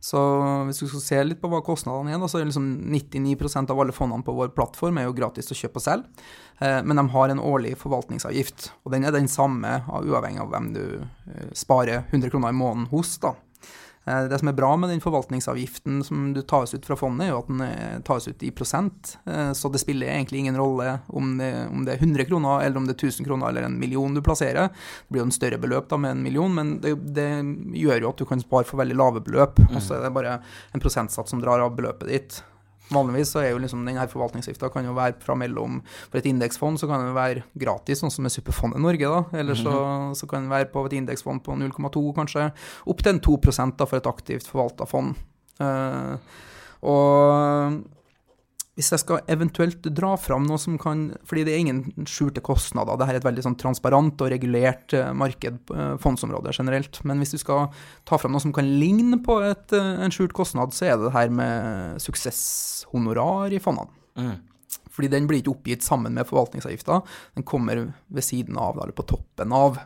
Så hvis du skal se litt på hva kostnadene er, så er liksom 99% av alle fondene på vår plattform er jo gratis å kjøpe og selge. Eh, men de har en årlig forvaltningsavgift, og den er den samme uavhengig av hvem du eh, sparer 100 kroner i måneden hos. da. Eh, det som er bra med den forvaltningsavgiften som du tas ut fra fondet, er jo at den eh, tas ut i prosent. Eh, så det spiller egentlig ingen rolle om det, om det er 100 kroner, eller om det er 1000 kroner eller en million du plasserer. Det blir jo en større beløp da med en million, men det, det gjør jo at du kan spare for veldig lave beløp. Og så er det bare en prosentsats som drar av beløpet ditt. Vanligvis så er jo liksom denne forvaltningsavgifta kan jo være fra mellom For et indeksfond så kan den være gratis, sånn som med Superfondet Norge, da. Eller så, mm -hmm. så, kan den være på et indeksfond på 0,2 kanskje, opp til en 2 da, for et aktivt forvalta fond. Uh, og hvis jeg skal eventuelt dra fram noe som kan Fordi det er ingen skjulte kostnader. Dette er et veldig sånn transparent og regulert uh, marked, uh, fondsområde generelt. Men hvis du skal ta fram noe som kan ligne på et, uh, en skjult kostnad, så er det det her med suksesshonorar i fondene. Mm. Fordi den blir ikke oppgitt sammen med forvaltningsavgifta. Den kommer ved siden av, eller på toppen av.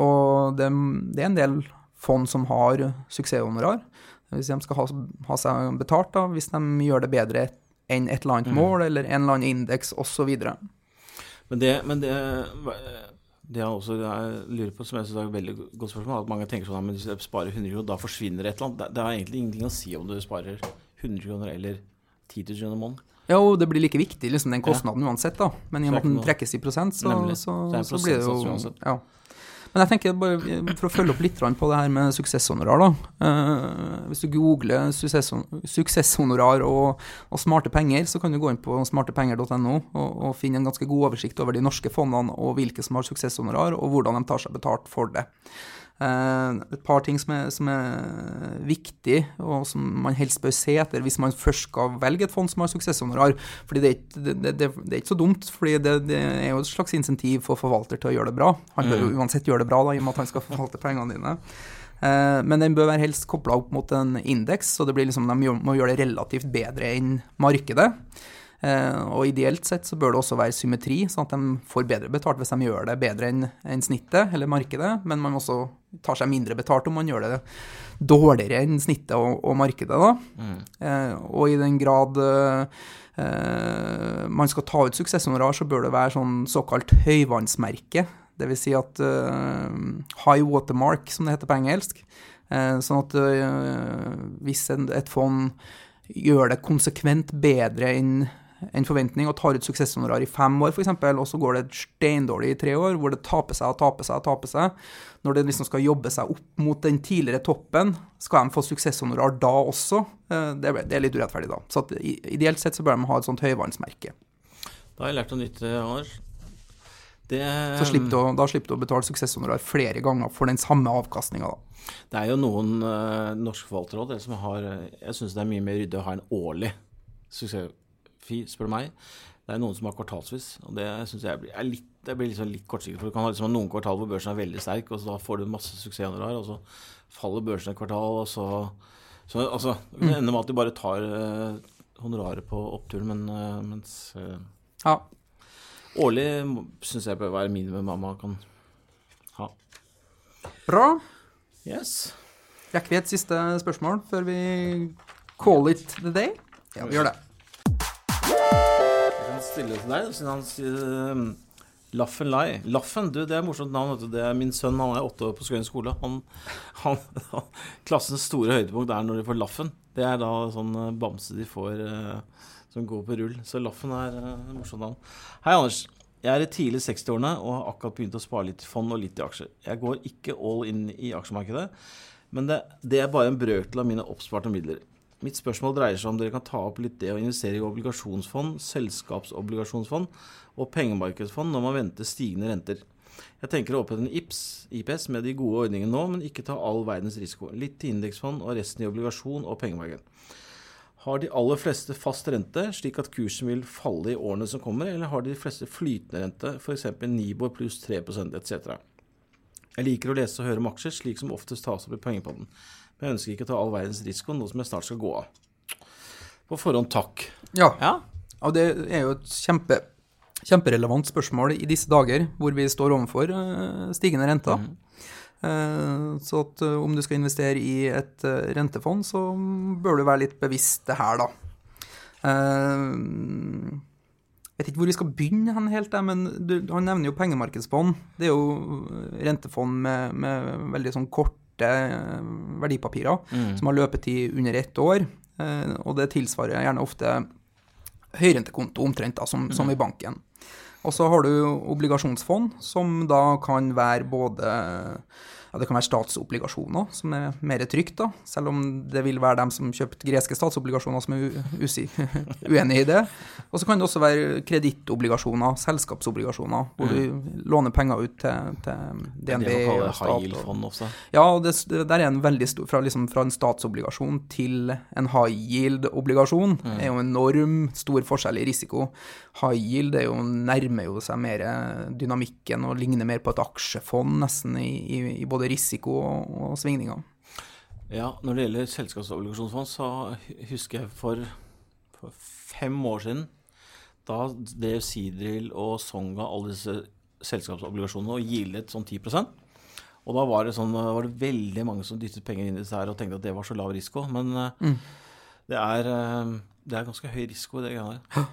og det, det er en del fond som har suksesshonorar. Hvis de skal ha, ha seg betalt, da, hvis de gjør det bedre enn et eller annet mm. mål eller en eller annen indeks osv. Men det, men det det jeg også lurer på, som jeg synes er et veldig godt spørsmål, at mange tenker sånn at hvis du sparer 100 kroner, da forsvinner et eller annet. Det, det er egentlig ingenting å si om du sparer 100 kroner eller 10 000 kroner i måneden. Ja, og det blir like viktig, liksom, den kostnaden ja. uansett, da. Men i og med at den trekkes i prosent, så, så, så, så blir det jo ja. Men jeg tenker bare for å følge opp litt på det her med suksesshonorar, da. Uh, hvis du googler suksesshonorar og, og, smarte penger, så kan du gå inn på smartepenger.no og, og, finne en ganske god oversikt over de norske fondene og hvilke som har suksesshonorar, og hvordan de tar seg betalt for det. Uh, et par ting som er, som er viktig, og som man helst bør se etter hvis man først skal velge et fond som har suksesshonorar. fordi det er, ikke, det, det, det er ikke så dumt, fordi det, er jo et slags insentiv for forvalter til å gjøre det bra. Han bør jo mm. uansett gjøre det bra, da, i og med at han skal forvalte pengene dine. Uh, men den bør være helst kobla opp mot en indeks, så det blir liksom, de må gjøre det relativt bedre enn markedet. Uh, og ideelt sett så bør det også være symmetri, sånn at de får bedre betalt hvis de gjør det bedre enn snittet eller markedet, men man også tar seg mindre betalt om man gjør det dårligere enn snittet og, og markedet. Da. Mm. Uh, og i den grad uh, man skal ta ut suksesshonorar, så bør det være sånn såkalt høyvannsmerke. Dvs. Si at high watermark, som det heter på engelsk. sånn at hvis et fond gjør det konsekvent bedre enn en forventning og tar ut suksesshonorar i fem år, f.eks., og så går det steindårlig i tre år, hvor det taper seg og taper seg og taper seg. Når det liksom skal jobbe seg opp mot den tidligere toppen, skal de få suksesshonorar da også? Eh, det er litt urettferdig da. Så ideelt sett så bør de ha et sånt høyvannsmerke. Da har jeg lært noe nytt, i Anders. Det, så slipper du, da slipper du å betale suksesshonorar flere ganger for den samme avkastninga, da. Det er jo noen uh, norske forvalterråd som har Jeg syns det er mye mer ryddig å ha en årlig suksess fi, spør du meg. Det er noen som har kvartalsvis, og det syns jeg blir, litt, det blir liksom litt kortsiktig. For du kan ha liksom noen kvartal hvor børsen er veldig sterk, og så da får du masse suksess i januar, og så faller børsen et kvartal, og så, så altså, Det mm. ender med at de bare tar uh, honoraret på oppturen, men uh, mens uh, ja. Årlig syns jeg bør være minimum mamma kan ha. Bra. Yes. Rekker vi et siste spørsmål før vi call it the day? Ja, vi gjør det stille til deg, siden han sier um, Laffen Lai. Laffen, du, det er et morsomt navn. Det er min sønn, han er åtte år på Skøyen skole. Han, han, han, klassens store høydepunkt er når de får Laffen. Det er da sånn uh, bamse de får uh, som går på rull. Så Laffen er uh, et morsomt navn. Hei, Anders. Jeg er i tidlig 60-årene og har akkurat begynt å spare litt i fond og litt i aksjer. Jeg går ikke all in i aksjemarkedet, men det, det er bare en brøkdel av mine oppsparte midler. Mitt spørsmål dreier seg om dere kan ta opp litt det å investere i obligasjonsfond, selskapsobligasjonsfond og pengemarkedsfond når man venter stigende renter. Jeg tenker å opprette en IPS, IPS med de gode ordningene nå, men ikke ta all verdens risiko. Litt til indeksfond og resten i obligasjon og pengemarked. Har de aller fleste fast rente, slik at kursen vil falle i årene som kommer, eller har de fleste flytende rente, f.eks. Nibor pluss 3 etc.? Jeg liker å lese og høre om aksjer, slik som oftest tas opp i Pengepodden. Men jeg ønsker ikke å ta all verdens risiko, nå som jeg snart skal gå av. På forhånd takk. Ja. Ja, Og det er jo et kjempe, kjemperelevant spørsmål i disse dager, hvor vi står overfor eh, stigende renter. Mm. så at eh, om du skal investere i et eh, rentefond, så bør du være litt bevisst det her, da. Eh, Jeg vet ikke hvor vi skal begynne hen helt, men du, han nevner jo pengemarkedsfond. Det er jo rentefond med, med veldig sånn korte eh, verdipapirer, som har løpetid under ett år. Eh, og det tilsvarer gjerne ofte høyrentekonto omtrent, da, som, som i banken. Og så har du obligasjonsfond, som da kan være både ja, Det kan være statsobligasjoner, som er mer trygt, da, selv om det vil være dem som kjøpte greske statsobligasjoner som er uenig i det. Og så kan det også være kredittobligasjoner, selskapsobligasjoner, hvor du låner penger ut til, til det er man kaller high yield-fond også? ja, og det, det der er en veldig stor Fra, liksom, fra en statsobligasjon til en high yield-obligasjon er jo en enorm stor forskjell i risiko. High yield jo, nærmer jo seg mer dynamikken og ligner mer på et aksjefond nesten i, i, i både risiko og, og svingninger. Ja, når det gjelder selskapsobligasjonsfond, så husker jeg for, for fem år siden Da drev Sidril og Songa alle disse selskapsobligasjonene og gildet sånn 10% Og da var det, sånn, var det veldig mange som dyttet penger inn i disse her og tenkte at det var så lav risiko. Men mm. det, er, eh, det er ganske høy risiko i det greiene der.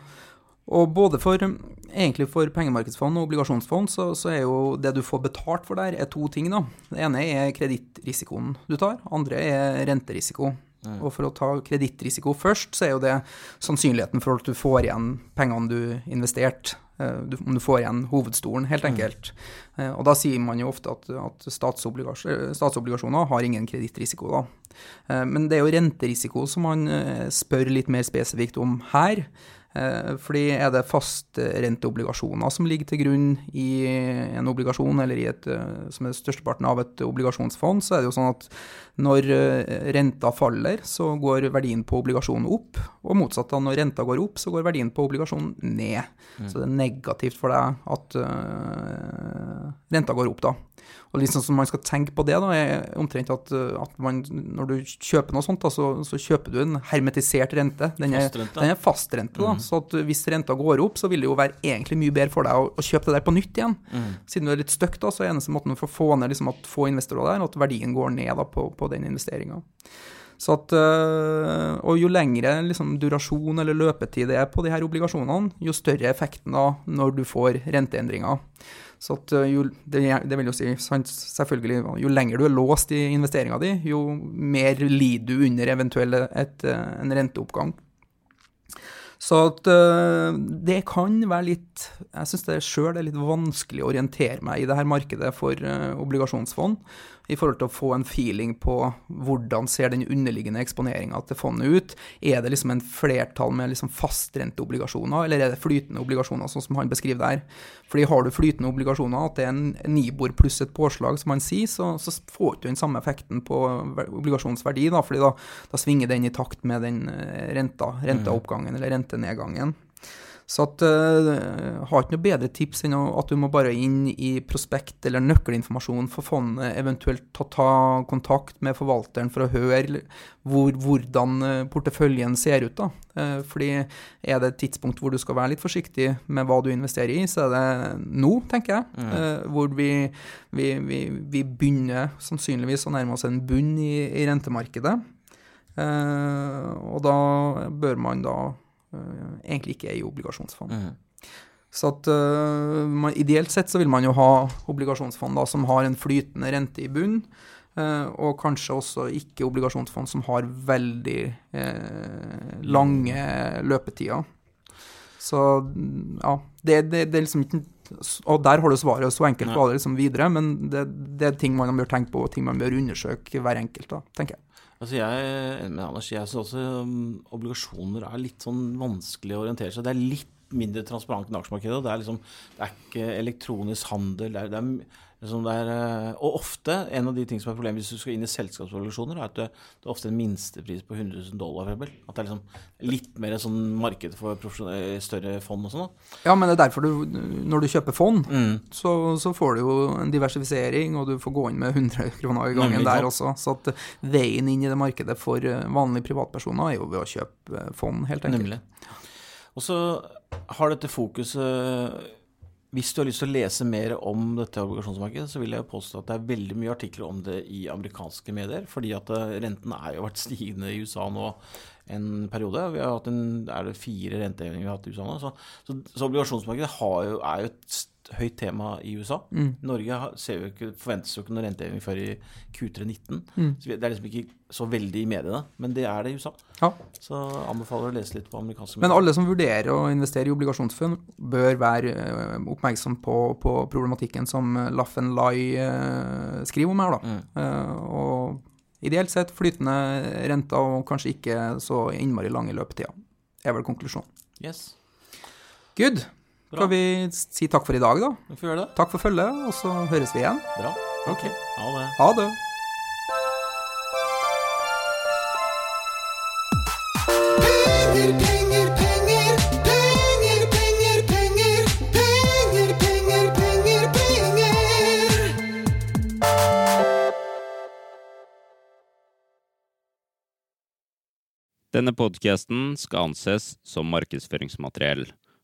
Og både for, egentlig for pengemarkedsfond og obligasjonsfond, så, så er jo det du får betalt for der, er to ting. da. Det ene er kredittrisikoen du tar, andre er renterisiko. Og for å ta kredittrisiko først, så er jo det sannsynligheten for at du får igjen pengene du investerte. eh, Om du får igjen hovedstolen, helt enkelt. Eh, Og da sier man jo ofte at, at statsobligas- eh, statsobligasjoner har ingen kredittrisiko, da. Eh, Men det er jo renterisiko som man spør litt mer spesifikt om her. Eh, Fordi er det fastrenteobligasjoner som ligger til grunn i en obligasjon, eller i et, eh, som er størsteparten av et obligasjonsfond, så er det jo sånn at når eh, renta faller, så går verdien på obligasjonen opp, og motsatt da, når renta går opp, så går verdien på obligasjonen ned. Så det er negativt for deg at uh, renta går opp, da. Og liksom som man skal tenke på det, da, er omtrent at, uh, at man, når du kjøper noe sånt, da, så, så kjøper du en hermetisert rente. Den er, Fastrente. den er fastrente, da. Så at uh, hvis renta går opp, så vil det jo være egentlig mye bedre for deg å, å kjøpe det der på nytt igjen. Siden du er litt stuck, da, så er eneste måten for å få ned liksom, at få investorer der, at verdien går ned da, på, på den investeringa. Øh, og jo lengre liksom, durasjon eller løpetid det er på de her obligasjonene, jo større effekten da når du får renteendringer. Så at øh, jo, det, det vil jo si selvfølgelig, jo lenger du er låst i investeringa di, jo mer lider du under eventuell et, øh, en renteoppgang. Så at det kan være litt Jeg syns det sjøl er litt vanskelig å orientere meg i det her markedet for obligasjonsfond, i forhold til å få en feeling på hvordan ser den underliggende eksponeringa til fondet ut. Er det liksom en flertall med liksom fastrenteobligasjoner, eller er det flytende obligasjoner, sånn som han beskriver der? Fordi har du flytende obligasjoner, at det er en Nibor pluss et påslag, som han sier, så, så får du den samme effekten på ver- obligasjonsverdi, da, fordi da, da svinger den i takt med den eh, renta, renteoppgangen eller rentenedgangen. Så at, uh, har ikke noe bedre tips enn at du må bare inn i prospekt eller nøkkelinformasjon for fondet, eventuelt ta, ta kontakt med forvalteren for å høre hvor, hvordan eh, porteføljen ser ut. da. Uh, fordi er det et tidspunkt hvor du skal være litt forsiktig med hva du investerer i, så er det nå, tenker jeg. Uh, hvor vi, vi, vi, vi begynner sannsynligvis å nærme oss en bunn i, i rentemarkedet. Og da bør man da egentlig ikke er i obligasjonsfond. Så at eh, man, Ideelt sett så vil man jo ha obligasjonsfond da, som har en flytende rente i bunn, eh, og kanskje også ikke obligasjonsfond som har veldig eh, lange løpetider. Så mm, ja, det, det, det er liksom ikke Og der har du svaret, så enkelt var det liksom videre, men det, det er ting man bør tenke på, og ting man bør undersøke hver enkelt, da, tenker jeg. Altså jeg men Anders. Jeg syns også um, obligasjoner er litt sånn vanskelig å orientere seg. Det er litt mindre transparent enn aksjemarkedet. Det er liksom, det er ikke elektronisk handel. Det er, det er, liksom det er, eh, og ofte, en av de ting som er problemet hvis du skal inn i selskapsobligasjoner, er at det, det er ofte en minstepris på 100 000 dollar. For at det er liksom litt mer sånn marked for større fond og sånn. Ja, men det er derfor du, når du kjøper fond, Mm. så, så får du jo en diversifisering, og du får gå inn med 100 kroner i gangen Nemlig, der også. Så at veien inn i det markedet for eh, vanlige privatpersoner er jo ved å kjøpe eh, fond, helt enkelt. Nemlig. Og så har dette fokuset Hvis du har lyst til å lese mer om dette obligasjonsmarkedet, så vil jeg påstå at det er veldig mye artikler om det i amerikanske medier. Fordi at eh, renten er jo vært stigende i USA nå en periode. Vi har hatt en, er det fire rentehevinger vi har hatt i USA nå. Så, så, så obligasjonsmarkedet har jo, er jo et høyt tema i USA. Norge ser jo ikke, forventes jo ikke noen renteheving før i Q319. Så det er liksom ikke så veldig i mediene, men det er det i USA. Ja. Så anbefaler å lese litt på amerikanske medier. Men alle som vurderer å investere i obligasjonsfunn bør være eh, oppmerksom på, på problematikken som Laffen Lai Lie skriver om her. Da. Mm. og ideelt sett flytende renter og kanskje ikke så innmari lange løpetider, er vel konklusjonen. Yes, Good. Bra. Kan vi si takk for i dag, da? vi får gjøre det. Takk for følget, og så høres vi igjen. Bra. Ok, ha det. Ha det. Penger, penger, penger, penger, penger, penger, penger, penger, penger, penger. Denne podcasten skal anses som markedsføringsmateriell,